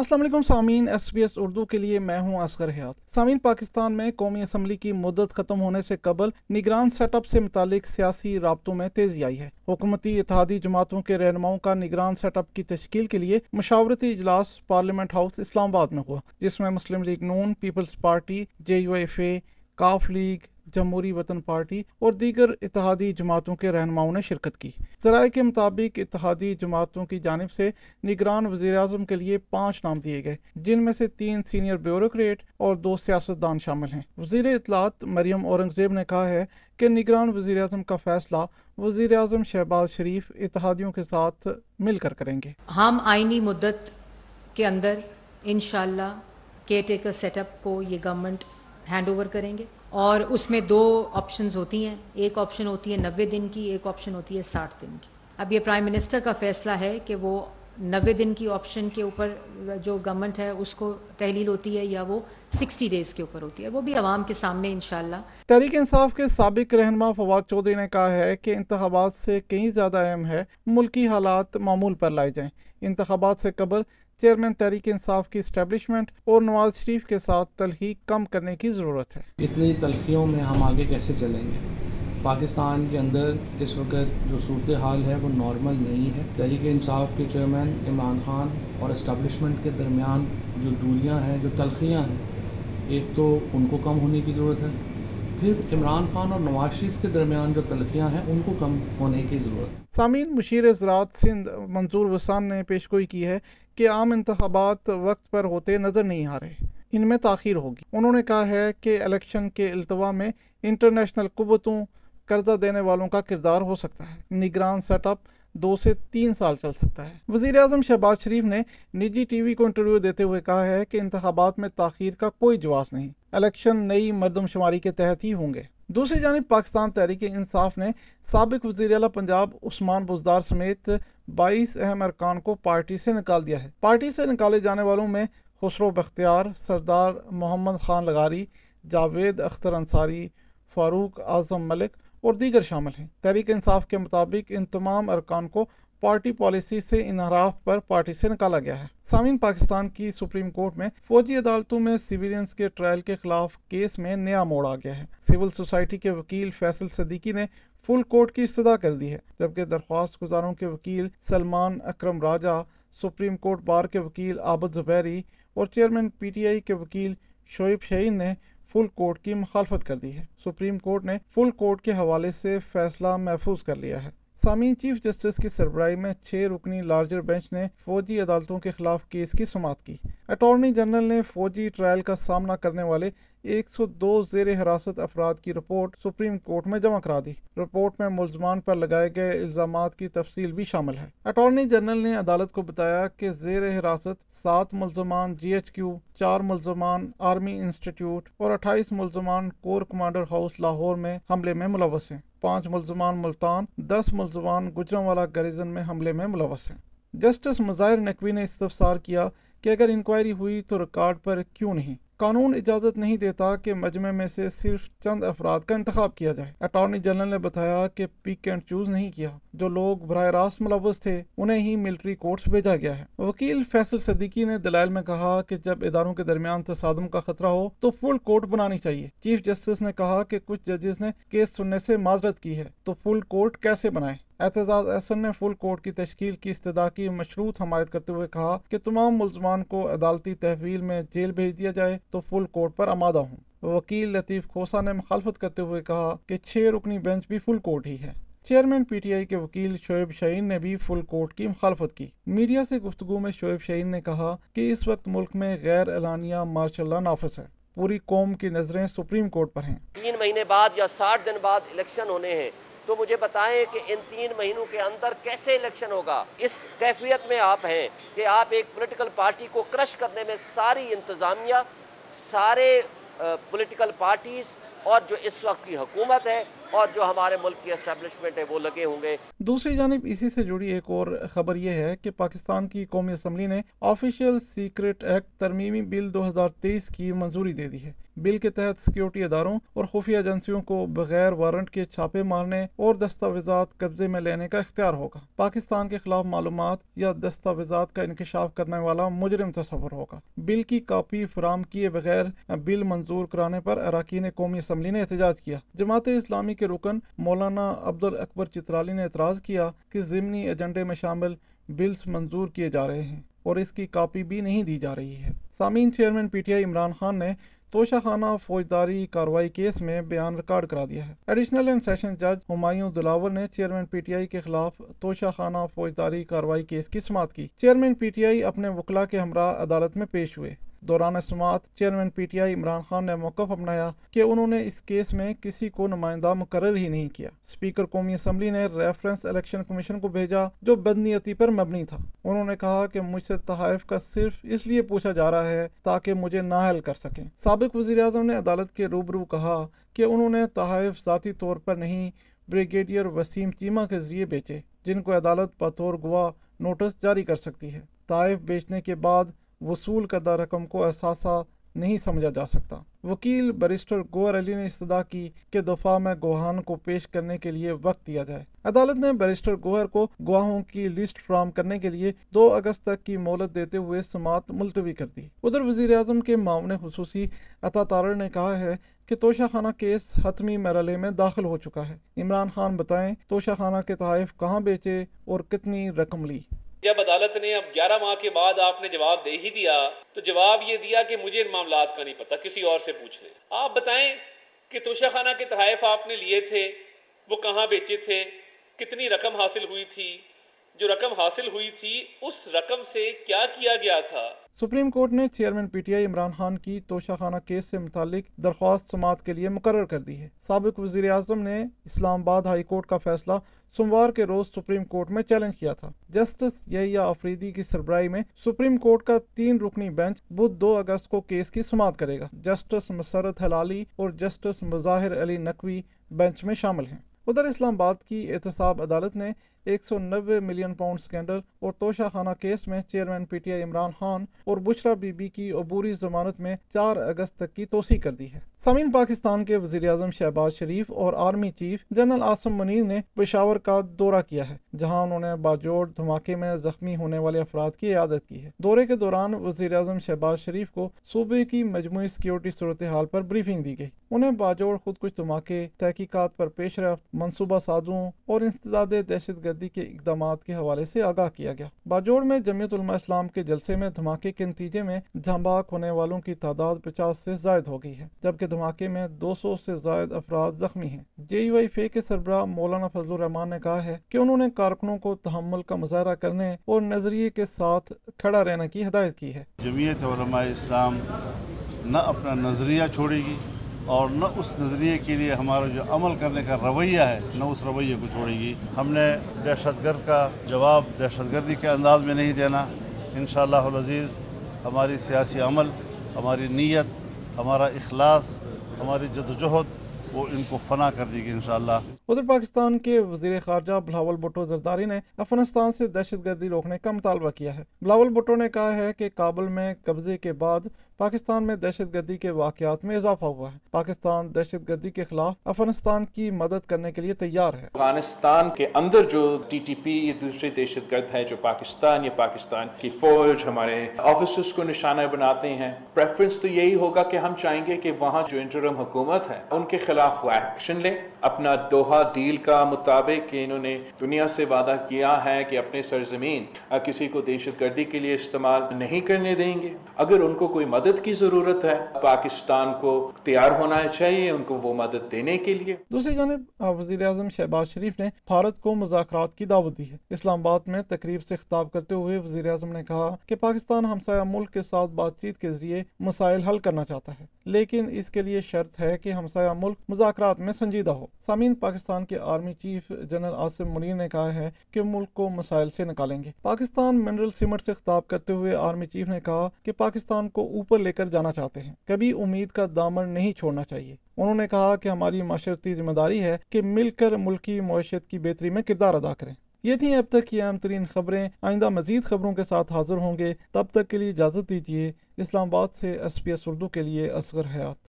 السلام علیکم سامعین، ایس بی ایس اردو کے لیے میں ہوں اصغر حیات۔ سامعین، پاکستان میں قومی اسمبلی کی مدت ختم ہونے سے قبل نگران سیٹ اپ سے متعلق سیاسی رابطوں میں تیزی آئی ہے۔ حکومتی اتحادی جماعتوں کے رہنماؤں کا نگران سیٹ اپ کی تشکیل کے لیے مشاورتی اجلاس پارلیمنٹ ہاؤس اسلام آباد میں ہوا، جس میں Muslim league known, Peoples Party, J U F A, کاف لیگ جمہوری وطن پارٹی اور دیگر اتحادی جماعتوں کے رہنماؤں نے شرکت کی۔ ذرائع کے مطابق اتحادی جماعتوں کی جانب سے نگران وزیر اعظم کے لیے پانچ نام دیے گئے، جن میں سے تین سینئر بیوروکریٹ اور دو سیاستدان شامل ہیں۔ وزیر اطلاعات مریم اورنگزیب نے کہا ہے کہ نگران وزیر اعظم کا فیصلہ وزیر اعظم شہباز شریف اتحادیوں کے ساتھ مل کر کریں گے۔ ہم آئینی مدت کے اندر انشاءاللہ کیئر ٹیکر سیٹ اپ کو یہ گورنمنٹ ہینڈ اوور کریں گے۔ اور اس میں دو آپشنز ہوتی ہیں۔ ایک آپشن ہوتی ہے نوے دن کی، ایک آپشن ہوتی ہے ساٹھ دن کی۔ اب یہ پرائم منسٹر کا فیصلہ ہے کہ وہ نوے دن کی آپشن کے اوپر جو گورنمنٹ ہے، اس کو تحلیل ہوتی ہے یا وہ سکسٹی ڈیز کے اوپر ہوتی ہے۔ وہ بھی عوام کے سامنے انشاءاللہ۔ تحریک انصاف کے سابق رہنما فواد چودھری نے کہا ہے کہ انتخابات سے کئی زیادہ اہم ہے ملکی حالات معمول پر لائے جائیں۔ انتخابات سے قبل چیئرمین تحریک انصاف کی اسٹیبلشمنٹ اور نواز شریف کے ساتھ تلخی کم کرنے کی ضرورت ہے۔ اتنی تلخیوں میں ہم آگے کیسے چلیں گے؟ پاکستان کے اندر اس وقت جو صورتحال ہے وہ نارمل نہیں ہے۔ تحریک انصاف کے چیئرمین عمران خان اور اسٹیبلشمنٹ کے درمیان جو دوریاں ہیں، جو تلخیاں ہیں، ایک تو ان کو کم ہونے کی ضرورت ہے۔ پھر عمران خان اور نواز شریف کے درمیان جو تلخیاں ہیں، ان کو کم ہونے کی ضرورت ہے۔ سامعین، مشیر زراعت سندھ منظور وسان نے پیشگوئی کی ہے کہ عام انتخابات وقت پر ہوتے نظر نہیں آ رہے، ان میں تاخیر ہوگی۔ انہوں نے کہا ہے کہ الیکشن کے التوا میں انٹرنیشنل قوتوں قرضہ دینے والوں کا کردار ہو سکتا ہے۔ نگران سیٹ اپ دو سے تین سال چل سکتا ہے۔ وزیر اعظم شہباز شریف نے نجی ٹی وی کو انٹرویو دیتے ہوئے کہا ہے کہ انتخابات میں تاخیر کا کوئی جواز نہیں۔ الیکشن نئی مردم شماری کے تحت ہی ہوں گے۔ دوسری جانب پاکستان تحریک انصاف نے سابق وزیر اعلیٰ پنجاب عثمان بزدار سمیت بائیس اہم ارکان کو پارٹی سے نکال دیا ہے۔ پارٹی سے نکالے جانے والوں میں خسرو بختیار، سردار محمد خان لغاری، جاوید اختر انصاری، فاروق اعظم ملک اور دیگر شامل ہیں۔ تحریک انصاف کے مطابق ان تمام ارکان کو پارٹی پالیسی سے انحراف پر پارٹی سے نکالا گیا ہے۔ سامعین، پاکستان کی سپریم کورٹ میں فوجی عدالتوں میں سیویلینز کے ٹرائل کے خلاف کیس میں نیا موڑ آ گیا ہے۔ سول سوسائٹی کے وکیل فیصل صدیقی نے فل کورٹ کی استدا کر دی ہے، جبکہ درخواست گزاروں کے وکیل Salman Akram Raja, Supreme Court Bar کے وکیل عابد زبیری اور چیئرمین پی ٹی آئی کے وکیل شعیب شہین نے فل کورٹ کی مخالفت کر دی ہے۔ سپریم کورٹ نے فل کورٹ کے حوالے سے فیصلہ محفوظ کر لیا ہے۔ سامعین، چیف جسٹس کی سربراہی میں چھ رکنی لارجر بینچ نے فوجی عدالتوں کے خلاف کیس کی سماعت کی۔ اٹارنی جنرل نے فوجی ٹرائل کا سامنا کرنے والے ایک سو دو زیر حراست افراد کی رپورٹ سپریم کورٹ میں جمع کرا دی۔ رپورٹ میں ملزمان پر لگائے گئے الزامات کی تفصیل بھی شامل ہے۔ اٹارنی جنرل نے عدالت کو بتایا کہ زیر حراست سات ملزمان جی ایچ کیو، چار ملزمان آرمی انسٹیٹیوٹ اور اٹھائیس ملزمان کور کمانڈر ہاؤس لاہور میں حملے میں ملوث ہیں۔ پانچ ملزمان ملتان، دس ملزمان گجرم والا گریزن میں حملے میں ملوث ہیں۔ جسٹس مظاہر نقوی نے استفسار کیا کہ اگر انکوائری ہوئی تو ریکارڈ پر کیوں نہیں؟ قانون اجازت نہیں دیتا کہ مجمع میں سے صرف چند افراد کا انتخاب کیا جائے۔ اٹارنی جنرل نے بتایا کہ پک اینڈ چوز نہیں کیا۔ جو لوگ براہ راست ملوث تھے، انہیں ہی ملٹری کورٹس بھیجا گیا ہے۔ وکیل فیصل صدیقی نے دلائل میں کہا کہ جب اداروں کے درمیان تصادم کا خطرہ ہو تو فل کورٹ بنانی چاہیے۔ چیف جسٹس نے کہا کہ کچھ ججز نے کیس سننے سے معذرت کی ہے۔ تو فل کورٹ کیسے بنائے؟ اعتزاز احسن نے فل کورٹ کی تشکیل کی استدا کی، مشروط حمایت کرتے ہوئے کہا کہ تمام ملزمان کو عدالتی تحویل میں جیل بھیج دیا جائے تو فل کورٹ پر آمادہ ہوں۔ وکیل لطیف کھوسا نے مخالفت کرتے ہوئے کہا کہ چھ رکنی بینچ بھی فل کورٹ ہی ہے چیئرمین پی ٹی آئی کے وکیل شعیب شہین نے بھی فل کورٹ کی مخالفت کی۔ میڈیا سے گفتگو میں شعیب شہین نے کہا کہ اس وقت ملک میں غیر اعلانیہ مارشل لا نافذ ہے پوری قوم کی نظریں سپریم کورٹ پر ہیں۔ تین مہینے بعد یا ساٹھ دن بعد الیکشن ہونے ہیں۔ تو مجھے بتائیں کہ ان تین مہینوں کے اندر کیسے الیکشن ہوگا؟ اس کیفیت میں آپ ہیں کہ آپ ایک پولیٹیکل پارٹی کو کرش کرنے میں ساری انتظامیہ، سارے پولیٹیکل پارٹیز اور جو اس وقت کی حکومت ہے اور جو ہمارے ملک کی اسٹیبلشمنٹ ہے وہ لگے ہوں گے۔ دوسری جانب اسی سے جڑی ایک اور خبر یہ ہے کہ پاکستان کی قومی اسمبلی نے آفیشیل سیکرٹ ایکٹ ترمیمی بل دو ہزار تیئیس کی منظوری دے دی ہے۔ بل کے تحت سیکیورٹی اداروں اور خفیہ ایجنسیوں کو بغیر وارنٹ کے چھاپے مارنے اور دستاویزات قبضے میں لینے کا اختیار ہوگا۔ پاکستان کے خلاف معلومات یا دستاویزات کا انکشاف کرنے والا مجرم تصور ہوگا۔ بل کی کاپی فراہم کیے بغیر بل منظور کرانے پر اراکین قومی اسمبلی نے احتجاج کیا۔ جماعت اسلامی کے رکن مولانا عبد اکبر چترالی نے اعتراض کیا کہ ضمنی ایجنڈے میں شامل بلز منظور کیے جا رہے ہیں اور اس کی کاپی بھی نہیں دی جا رہی ہے۔ سامعین، chairman P T I Imran Khan نے توشہ خانہ فوجداری کاروائی کیس میں بیان ریکارڈ کرا دیا ہے۔ ایڈیشنل اینڈ سیشن جج ہمایوں دلاور نے چیئرمین پی ٹی آئی کے خلاف توشہ خانہ فوجداری کاروائی کیس کی سماعت کی۔ چیئرمین پی ٹی آئی اپنے وکلا کے ہمراہ عدالت میں پیش ہوئے۔ دوران سماعت chairman P T I Imran Khan نے موقف اپنایا کہ انہوں نے اس کیس میں کسی کو نمائندہ مقرر ہی نہیں کیا۔ اسپیکر قومی اسمبلی نے ریفرنس الیکشن کمیشن کو بھیجا جو بدنیتی پر مبنی تھا۔ انہوں نے کہا کہ مجھ سے تحائف کا صرف اس لیے پوچھا جا رہا ہے تاکہ مجھے نااہل کر سکیں۔ سابق وزیر اعظم نے عدالت کے روبرو کہا کہ انہوں نے تحائف ذاتی طور پر نہیں بریگیڈیئر وسیم چیمہ کے ذریعے بیچے، جن کو عدالت بطور گواہ نوٹس جاری کر سکتی ہے۔ تحائف بیچنے کے بعد وصول کردہ رقم کو احساسہ نہیں سمجھا جا سکتا۔ وکیل بریسٹر گوہر علی نے استدا کی کہ دفاع میں گواہان کو پیش کرنے کے لیے وقت دیا جائے۔ عدالت نے بیرسٹر گوہر کو گواہوں کی لسٹ فراہم کرنے کے لیے دو اگست تک کی مہلت دیتے ہوئے سماعت ملتوی کر دی۔ ادھر وزیر اعظم کے معاون خصوصی عطا تارڑ نے کہا ہے کہ توشہ خانہ کیس حتمی مرحلے میں داخل ہو چکا ہے۔ عمران خان بتائیں توشہ خانہ کے تحائف کہاں بیچے اور کتنی رقم لی۔ جب عدالت نے اب گیارہ ماہ کے بعد آپ نے جواب دے ہی دیا، تو جواب یہ دیا کہ مجھے ان معاملات کا نہیں پتا کسی اور سے پوچھ لیں۔ آپ بتائیں کہ توشہ خانہ کے تحائف آپ نے لیے تھے، وہ کہاں بیچے تھے، کتنی رقم حاصل ہوئی تھی؟ جو رقم حاصل ہوئی تھی، اس رقم سے کیا کیا گیا تھا؟ سپریم کورٹ نے chairman P T I Imran Khan کی توشہ خانہ کیس سے متعلق درخواست سماعت کے لیے مقرر کر دی ہے۔ سابق وزیر اعظم نے اسلام آباد ہائی کورٹ کا فیصلہ سوموار کے روز سپریم کورٹ میں چیلنج کیا تھا۔ جسٹس یحییٰ افریدی کی سربراہی میں سپریم کورٹ کا تین رکنی بینچ بدھ دو اگست کو کیس کی سماعت کرے گا۔ جسٹس مسرت حلالی اور جسٹس مظاہر علی نقوی بینچ میں شامل ہیں۔ ادھر اسلام آباد کی احتساب عدالت نے ایک سو نوے ملین پاؤنڈ سکینڈل اور توشہ خانہ کیس میں chairman P T I Imran Khan اور بشرا بی بی کی عبوری ضمانت میں چار اگست تک کی توسیع کر دی ہے۔ سمین پاکستان کے وزیر اعظم شہباز شریف اور army chief general Asim Munir نے پشاور کا دورہ کیا ہے، جہاں انہوں نے باجوڑ دھماکے میں زخمی ہونے والے افراد کی عیادت کی ہے۔ دورے کے دوران وزیر اعظم شہباز شریف کو صوبے کی مجموعی سیکیورٹی صورتحال پر بریفنگ دی گئی۔ انہیں باجوڑ خود کچھ دھماکے، تحقیقات پر پیش رفت، منصوبہ سازوں اور انسداد دہشت گرد گردی کے اقدامات کے حوالے سے آگاہ کیا گیا۔ باجوڑ میں جمعیت علماء اسلام کے جلسے میں دھماکے کے نتیجے میں جھمباک ہونے والوں کی تعداد پچاس سے زائد ہو گئی ہے، جبکہ دھماکے میں دو سو سے زائد افراد زخمی ہیں۔ جے یو آئی فے کے سربراہ مولانا فضل الرحمان نے کہا ہے کہ انہوں نے کارکنوں کو تحمل کا مظاہرہ کرنے اور نظریے کے ساتھ کھڑا رہنے کی ہدایت کی ہے۔ جمعیت علماء اسلام نہ اپنا نظریہ چھوڑے گی اور نہ اس نظریے کے لیے ہمارا جو عمل کرنے کا رویہ ہے، نہ اس رویے کو چھوڑے گی۔ ہم نے دہشت گرد کا جواب دہشت گردی کے انداز میں نہیں دینا۔ انشاءاللہ العزیز، ہماری سیاسی عمل، ہماری نیت، ہمارا اخلاص، ہماری جدوجہد، وہ ان کو فنا کر دی گی انشاءاللہ۔ ادھر پاکستان کے وزیر خارجہ بلاول بھٹو زرداری نے افغانستان سے دہشت گردی روکنے کا مطالبہ کیا ہے۔ بلاول بھٹو نے کہا ہے کہ کابل میں قبضے کے بعد پاکستان میں دہشت گردی کے واقعات میں اضافہ ہوا ہے۔ پاکستان دہشت گردی کے خلاف افغانستان کی مدد کرنے کے لیے تیار ہے۔ افغانستان کے اندر جو ٹی ٹی پی یا دوسرے دہشت گرد ہے جو پاکستان یا پاکستان کی فوج ہمارے آفیسرس کو نشانہ بناتے ہیں۔ پریفرنس تو یہی ہوگا کہ ہم چاہیں گے کہ وہاں جو انٹرم حکومت ہے، ان کے خلاف وہ ایکشن لیں اپنا دوہا ڈیل کا مطابق کہ انہوں نے دنیا سے وعدہ کیا ہے کہ اپنے سرزمین کسی کو دہشت گردی کے لیے استعمال نہیں کرنے دیں گے۔ اگر ان کو کوئی مدد مدد کی ضرورت ہے۔ پاکستان کو تیار ہونا چاہیے ان کو وہ مدد دینے کے لیے۔ دوسری جانب وزیر اعظم شہباز شریف نے بھارت کو مذاکرات کی دعوت دی ہے۔ اسلام آباد میں تقریب سے خطاب کرتے ہوئے وزیر اعظم نے کہا کہ پاکستان ہمسایہ ملک کے ساتھ بات چیت کے ذریعے مسائل حل کرنا چاہتا ہے، لیکن اس کے لیے شرط ہے کہ ہمسایہ ملک مذاکرات میں سنجیدہ ہو۔ سامعین، پاکستان کے army chief general Asim Munir نے کہا ہے کہ ملک کو مسائل سے نکالیں گے۔ پاکستان منرل سیمنٹ سے خطاب کرتے ہوئے آرمی چیف نے کہا کہ پاکستان کو اوپر لے کر جانا چاہتے ہیں۔ کبھی امید کا دامن نہیں چھوڑنا چاہیے۔ انہوں نے کہا کہ ہماری معاشرتی ذمہ داری ہے کہ مل کر ملکی معیشت کی بہتری میں کردار ادا کریں۔ یہ تھی اب تک کی اہم ترین خبریں۔ آئندہ مزید خبروں کے ساتھ حاضر ہوں گے۔ تب تک کے لیے اجازت دیجیے اسلام آباد سے ایس پی ایس اردو کے لیے اصغر حیات۔